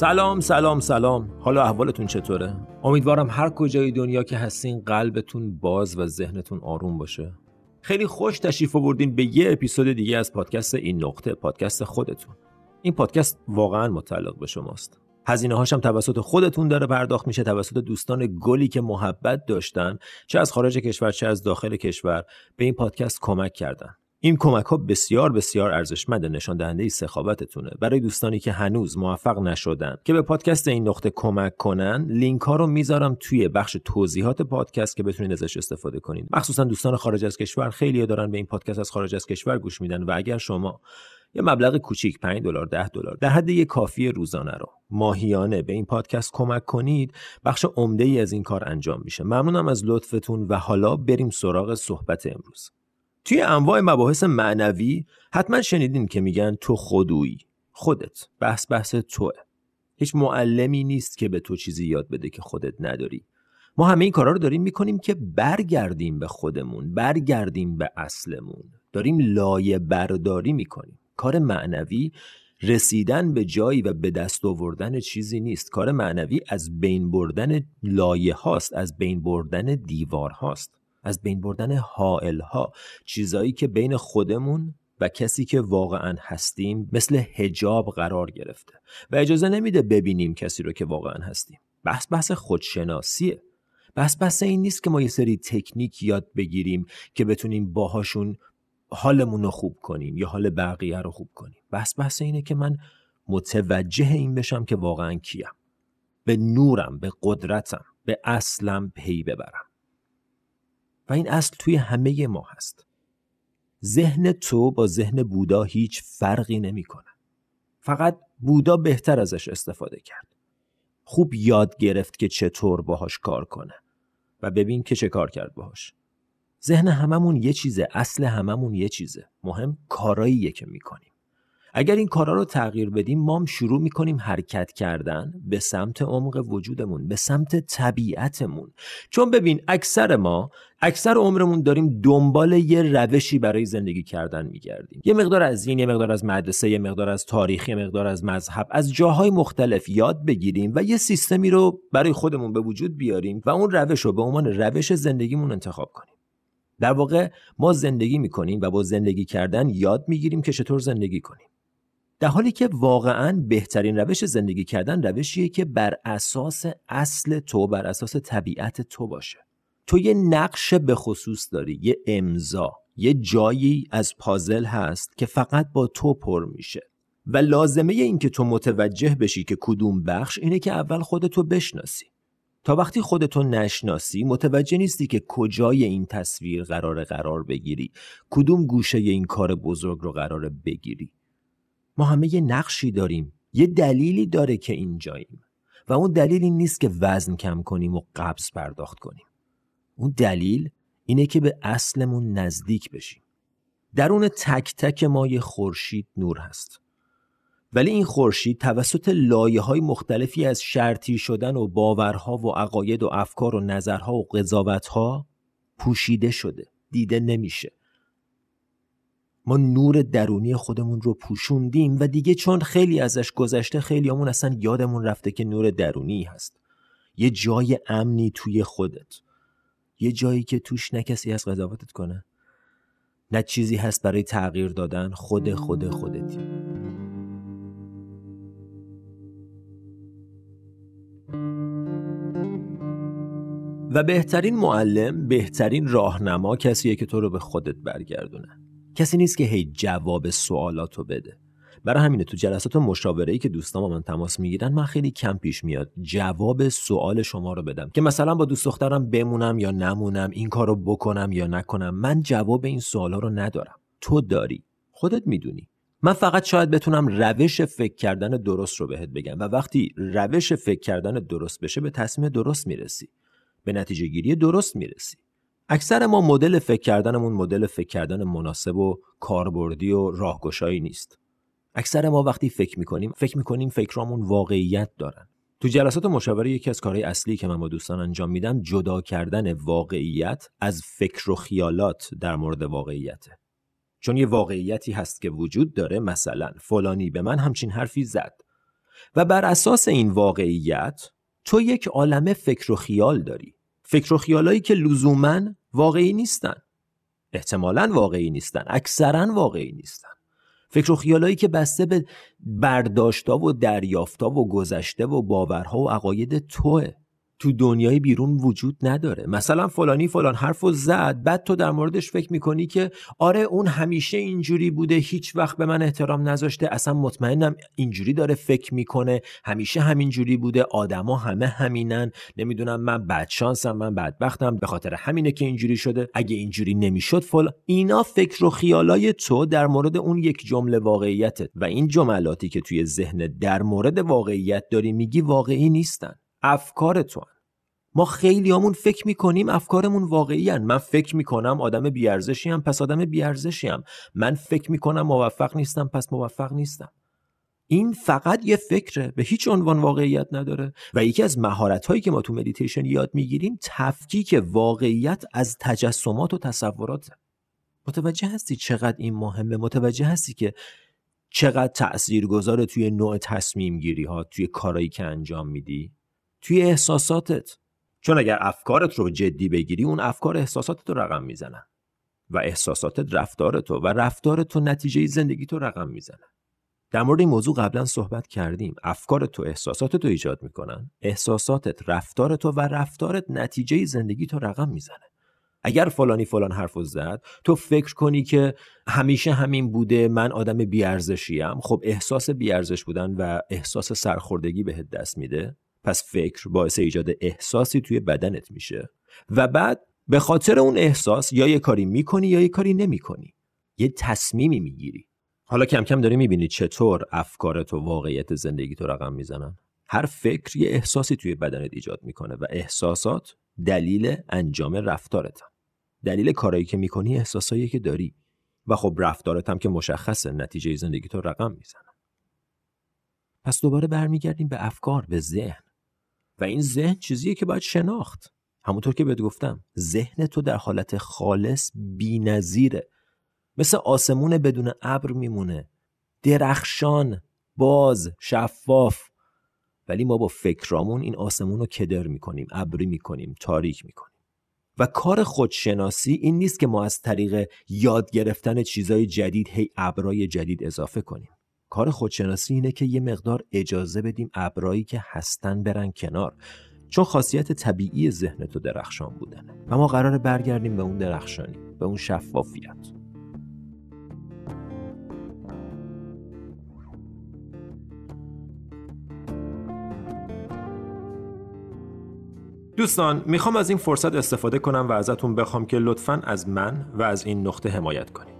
سلام سلام سلام. حالا احوالتون چطوره؟ امیدوارم هر کجای دنیا که هستین قلبتون باز و ذهنتون آروم باشه. خیلی خوش تشریف آوردین به یه اپیزود دیگه از پادکست این نقطه پادکست خودتون. این پادکست واقعا متعلق به شماست. هزینه هاشم توسط خودتون داره پرداخت میشه توسط دوستان گلی که محبت داشتن چه از خارج کشور چه از داخل کشور به این پادکست کمک کردن. این کمک ها بسیار بسیار ارزشمند نشان دهنده سخاوتتونه. برای دوستانی که هنوز موفق نشدن که به پادکست این نقطه کمک کنن لینک ها رو می‌ذارم توی بخش توضیحات پادکست که بتونید ازش استفاده کنید مخصوصا دوستان خارج از کشور خیلی دارن به این پادکست از خارج از کشور گوش میدن و اگر شما یه مبلغ کوچیک 5 دلار 10 دلار در حد یه کافی روزانه رو ماهیانه به این پادکست کمک کنید بخش عمده ای از این کار انجام میشه. ممنونم از لطفتون و حالا بریم سراغ صحبت امروز. توی انواع مباحث معنوی حتما شنیدین که میگن تو خودویی. خودت. بحث بحث توه. هیچ معلمی نیست که به تو چیزی یاد بده که خودت نداری. ما همه این کارا رو داریم می‌کنیم که برگردیم به خودمون برگردیم به اصلمون. داریم لایه برداری می‌کنیم. کار معنوی رسیدن به جایی و به دست آوردن چیزی نیست. کار معنوی از بین بردن لایه هاست از بین بردن دیوار هاست از بین بردن حائل ها چیزایی که بین خودمون و کسی که واقعا هستیم مثل هجاب قرار گرفته و اجازه نمیده ببینیم کسی رو که واقعا هستیم. بحث بحث خودشناسیه. بحث بحث این نیست که ما یه سری تکنیک یاد بگیریم که بتونیم باهاشون حالمون رو خوب کنیم یا حال بقیه رو خوب کنیم. بحث بحث اینه که من متوجه این بشم که واقعا کیم. به نورم به قدرتم به اصلم پی ببرم. و این اصل توی همه ما هست. ذهن تو با ذهن بودا هیچ فرقی نمی‌کنه. فقط بودا بهتر ازش استفاده کرد. خوب یاد گرفت که چطور باهاش کار کنه و ببین که چه کار کرد باهاش. ذهن هممون یه چیزه اصل هممون یه چیزه. مهم کاراییه که می‌کنیم. اگر این کارا رو تغییر بدیم ما شروع می‌کنیم حرکت کردن به سمت عمق وجودمون به سمت طبیعتمون. چون ببین اکثر ما اکثر عمرمون داریم دنبال یه روشی برای زندگی کردن میگردیم. یه مقدار از این یه مقدار از مدرسه یه مقدار از تاریخ یه مقدار از مذهب از جاهای مختلف یاد بگیریم و یه سیستمی رو برای خودمون به وجود بیاریم و اون روش رو به عنوان روش زندگیمون انتخاب کنیم. در واقع ما زندگی می‌کنیم و با زندگی کردن یاد می‌گیریم که چطور زندگی کنیم. در حالی که واقعا بهترین روش زندگی کردن روشیه که بر اساس اصل تو بر اساس طبیعت تو باشه. تو یه نقش به خصوص داری یه امضا یه جایی از پازل هست که فقط با تو پر میشه. و لازمه این که تو متوجه بشی که کدوم بخش اینه که اول خودتو بشناسی. تا وقتی خودتو نشناسی متوجه نیستی که کجای این تصویر قرار قرار بگیری. کدوم گوشه این کار بزرگ رو قرار بگیری. ما همه یه نقشی داریم یه دلیلی داره که اینجاییم. و اون دلیل این نیست که وزن کم کنیم و قبض پرداخت کنیم. اون دلیل اینه که به اصلمون نزدیک بشیم. درون تک تک ما یه خورشید نور هست. ولی این خورشید توسط لایه های مختلفی از شرطی شدن و باورها و عقاید و افکار و نظرها و قضاوتها پوشیده شده دیده نمیشه. ما نور درونی خودمون رو پوشوندیم و دیگه چون خیلی ازش گذشته خیلی همون اصلا یادمون رفته که نور درونی هست. یه جای امنی توی خودت. یه جایی که توش نه کسی از قضاوتت کنه. نه چیزی هست برای تغییر دادن. خود خود خودتی. و بهترین معلم بهترین راهنما کسیه که تو رو به خودت برگردونه. کسی نیست که هی جواب سوالاتو بده. برای همینه تو جلسات مشاوره ای که دوستان با من تماس می‌گیرن من خیلی کم پیش میاد جواب سوال شما رو بدم که مثلا با دوست دخترم بمونم یا نمونم این کارو بکنم یا نکنم من جواب این سوالا رو ندارم. تو داری. خودت می‌دونی. من فقط شاید بتونم روش فکر کردن درست رو بهت بگم و وقتی روش فکر کردن درست بشه به تصمیم درست می‌رسی. به نتیجه گیری درست می‌رسی. اکثر ما مدل فکر کردنمون مدل فکر کردن مناسب و کاربردی و راهگشایی نیست. اکثر ما وقتی فکر می‌کنیم فکر می‌کنیم فکرامون واقعیت دارن. تو جلسات مشاوره یکی از کارهای اصلی که من با دوستان انجام میدم جدا کردن واقعیت از فکر و خیالات در مورد واقعیته. چون یه واقعیتی هست که وجود داره مثلا فلانی به من همچین حرفی زد. و بر اساس این واقعیت تو یک عالم فکر و خیال داری. فکر و خیالایی که لزوما واقعی نیستن. احتمالا واقعی نیستن. اکثرا واقعی نیستن. فکر و خیالایی که بسته به برداشتا و دریافتا و گذشته و باورها و عقاید توه. تو دنیای بیرون وجود نداره. مثلا فلانی فلان حرف و زد بعد تو در موردش فکر می‌کنی که آره اون همیشه اینجوری بوده هیچ وقت به من احترام نذاشته اصلا مطمئنم اینجوری داره فکر می‌کنه همیشه همینجوری بوده آدما همه همینن نمی‌دونم من بدشانسم من بدبختم به خاطر همینه که اینجوری شده اگه اینجوری نمی‌شد فلان اینا فکر و خیالای تو در مورد اون یک جمله واقعیته و این جملاتی که توی ذهن در مورد واقعیت داری میگی واقعی نیستن. افکار تو ما خیلی همون فکر می‌کنیم افکارمون واقعی هن. من فکر می‌کنم آدم بیارزشی هم پس آدم بیارزشی هم. من فکر می‌کنم موفق نیستم پس موفق نیستم. این فقط یه فکره. به هیچ عنوان واقعیت نداره. و یکی از مهارت هایی که ما تو مدیتیشن یاد می‌گیریم تفکیک واقعیت از تجسمات و تصورات متوجه هستی چقدر این مهمه؟ متوجه هستی که چقدر تأثیر گذاره توی نوع تصمیم گیری ها توی کارایی که انجام میدی؟ توی احساساتت. چون اگر افکارت رو جدی بگیری اون افکار احساساتت رو رقم می‌زنن. و احساساتت رفتار تو و رفتار تو نتیجه زندگی تو رقم می‌زنن. در مورد این موضوع قبلا صحبت کردیم. افکار تو احساسات تو ایجاد می‌کنن. احساساتت رفتار تو و رفتارت نتیجه زندگی تو رقم می‌زنه. اگر فلانی فلان حرف زد تو فکر کنی که همیشه همین بوده من آدم بیارزشیم خب احساس بیارزش بودن و احساس سرخوردگی بهت دست میده. پس فکر باعث ایجاد احساسی توی بدنت میشه. و بعد به خاطر اون احساس یا یه کاری می‌کنی یا یه کاری نمی‌کنی. یه تصمیمی می‌گیری. حالا کم کم داری می‌بینی چطور افکارت و واقعیت زندگی تو رقم می‌زنن. هر فکر یه احساسی توی بدنت ایجاد می‌کنه و احساسات دلیل انجام رفتارت دلیل کارایی که می‌کنی احساسایی که داری. و خب رفتارت هم که مشخصه نتیجه زندگی تو رقم می‌زنه. پس دوباره برمیگردیم به افکار به ذهن. و این ذهن چیزیه که باید شناخت. همونطور که بهت گفتم ذهن تو در حالت خالص نظیره مثل آسمون بدون ابر میمونه. درخشان باز شفاف. ولی ما با فکرامون این آسمون رو کدر می‌کنیم ابری می‌کنیم تاریک می‌کنیم. و کار خودشناسی این نیست که ما از طریق یاد گرفتن چیزای جدید هی ابرای جدید اضافه کنیم. کار خودشناسی اینه که یه مقدار اجازه بدیم ابرایی که هستن برن کنار چون خاصیت طبیعی ذهن تو درخشان بودنه و ما قرار برگردیم به اون درخشانی به اون شفافیت. دوستان می‌خوام از این فرصت استفاده کنم و ازتون بخوام که لطفا از من و از این نقطه حمایت کنید.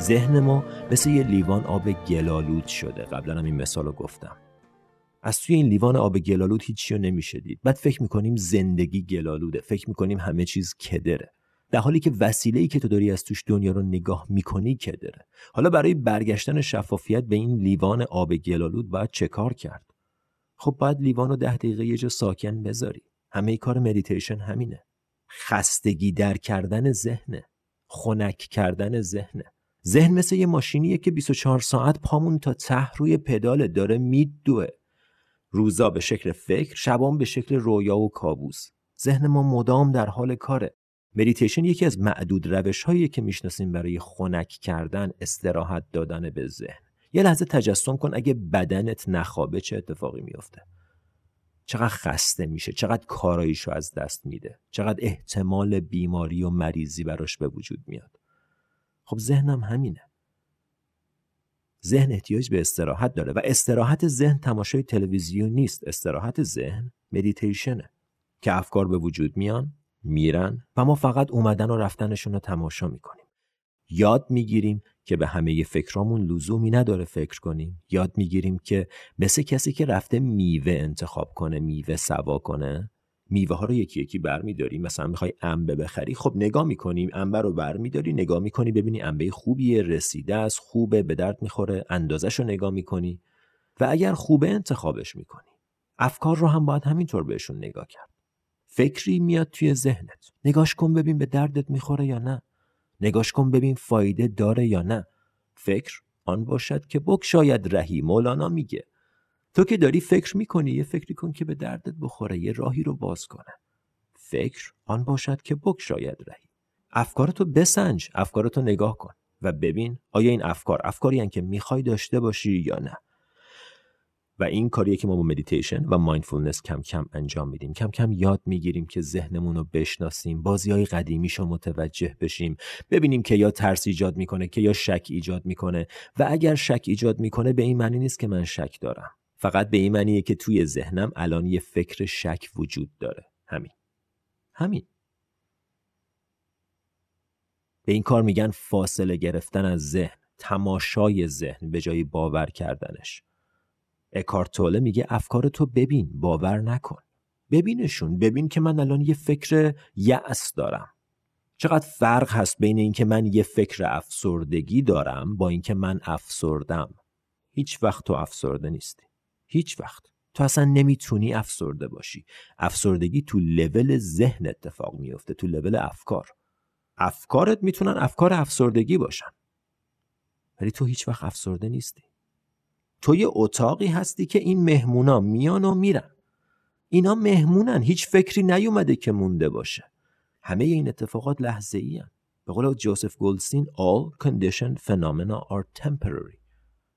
ذهن ما مثل یه لیوان آب گلالود شده. قبلا هم این مثال رو گفتم. از توی این لیوان آب گلالود هیچی رو نمیشه دید. بعد فکر می‌کنیم زندگی گلالوده. فکر می‌کنیم همه چیز کدره. در حالی که وسیله ای که تو داری از توش دنیا رو نگاه می‌کنی کدره. حالا برای برگشتن شفافیت به این لیوان آب گلالود باید چه کار کرد؟ خب باید لیوان رو ده دقیقه یه جا ساکن بذاری. همه‌ی کار مدیتیشن همینه. خستگی در کردن ذهنه. خنک کردن ذهنه. ذهن مثل یه ماشینیه که 24 ساعت پامون تا ته روی پدال داره میدوه. روزا به شکل فکر شبان به شکل رویا و کابوس. ذهن ما مدام در حال کاره. مدیتیشن یکی از معدود روش هایی که می‌شناسیم برای خنک کردن استراحت دادن به ذهن. یه لحظه تجسم کن اگه بدنت نخوابه چه اتفاقی میفته چقدر خسته میشه چقدر کاراییشو از دست میده. چقدر احتمال بیماری و مریضی براش به وجود میاد. خب ذهنم همینه. ذهن احتیاج به استراحت داره و استراحت ذهن تماشای تلویزیون نیست. استراحت ذهن مدیتیشنه. که افکار به وجود میان میرن و ما فقط اومدن و رفتنشون رو تماشا می‌کنیم. یاد می‌گیریم که به همه فکرامون لزومی نداره فکر کنیم. یاد می‌گیریم که مثل کسی که رفته میوه انتخاب کنه میوه سوا کنه. میوه ها رو یکی یکی برمیداری مثلا می‌خوای انبه بخری خب نگاه می‌کنیم انبه رو برمیداری نگاه می‌کنی ببینی انبه خوبیه رسیده از خوبه به درد می‌خوره اندازش رو نگاه می‌کنی و اگر خوبه انتخابش می‌کنی. افکار رو هم باید همینطور بهشون نگاه کرد. فکری میاد توی ذهنت. نگاش کن ببین به دردت می‌خوره یا نه. نگاش کن ببین فایده داره یا نه. فکر آن باشد که بگشاید رهی مولانا میگه. تو که داری فکر می‌کنی یه فکری کن که به دردت بخوره یه راهی رو باز کنه فکر آن باشد که بگشاید رهی. افکارتو بسنج افکارتو نگاه کن و ببین آیا این افکار افکاری که می‌خوای داشته باشی یا نه. و این کاریه که ما با مدیتیشن و mindfulness کم کم انجام میدیم. کم کم یاد می‌گیریم که ذهنمون رو بشناسیم بازی های قدیمیش رو متوجه بشیم ببینیم که یا ترس ایجاد می‌کنه که یا شک ایجاد می‌کنه. و اگر شک ایجاد می‌کنه به این معنی نیست که من شک دارم. فقط به این معنیه که توی ذهنم الان یه فکر شک وجود داره. همین. همین. به این کار میگن فاصله گرفتن از ذهن تماشای ذهن به جای باور کردنش. اکارتوله میگه افکار تو ببین باور نکن. ببینشون ببین که من الان یه فکر یأس دارم. چقدر فرق هست بین اینکه من یه فکر افسردگی دارم با اینکه من افسردم. هیچ وقت تو افسرده نیستی. هیچ وقت. تو اصلا نمی‌تونی افسرده باشی. افسردگی تو لول ذهن اتفاق میفته تو لول افکار. افکارت می‌تونن افکار افسردگی باشن. ولی تو هیچ وقت افسرده نیستی. تو یه اتاقی هستی که این مهمونا میان و میرن. اینا مهمونن هیچ فکری نیومده که مونده باشه. همه این اتفاقات لحظه ای هن. به قول جوزف گلدستین all conditioned phenomena are temporary.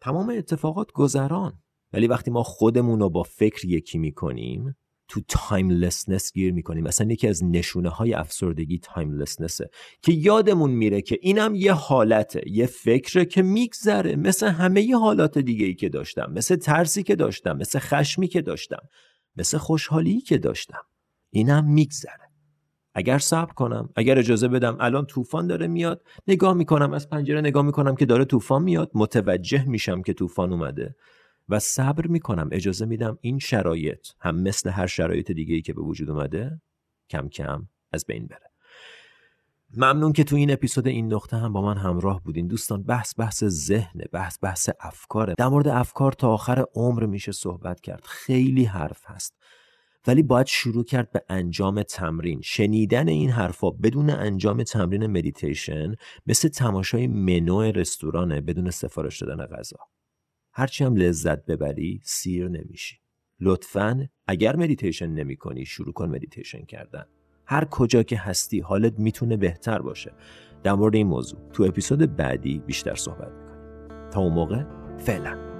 تمام اتفاقات گذران. ولی وقتی ما خودمون رو با فکر یکی می‌کنیم تو timelessness گیر می‌کنیم. مثلا یکی از نشونه های افسردگی timelessness ه که یادمون میره که اینم یه حالته یه فکره که میگذره. مثل همه ی حالات دیگه ای که داشتم مثل ترسی که داشتم مثل خشمی که داشتم مثل خوشحالی که داشتم. اینم میگذره. اگر صبر کنم اگر اجازه بدم الان طوفان داره میاد نگاه می‌کنم از پنجره نگاه می‌کنم که داره طوفان میاد متوجه میشم که طوفان اومده. و صبر می‌کنم اجازه میدم این شرایط هم مثل هر شرایط دیگه ای که به وجود اومده کم کم از بین بره. ممنون که تو این اپیزود این نقطه هم با من همراه بودین. دوستان بحث بحث ذهنه بحث بحث افکاره. در مورد افکار تا آخر عمر میشه صحبت کرد. خیلی حرف هست. ولی باید شروع کرد به انجام تمرین. شنیدن این حرفا بدون انجام تمرین مدیتیشن مثل تماشای منو رستورانه بدون سفارش دادن غذا. هرچی هم لذت ببری سیر نمیشی. لطفا اگر مدیتیشن نمی کنی شروع کن مدیتیشن کردن. هر کجا که هستی حالت می‌تونه بهتر باشه. در مورد این موضوع تو اپیزود بعدی بیشتر صحبت می‌کنیم. تا اون موقع فعلا.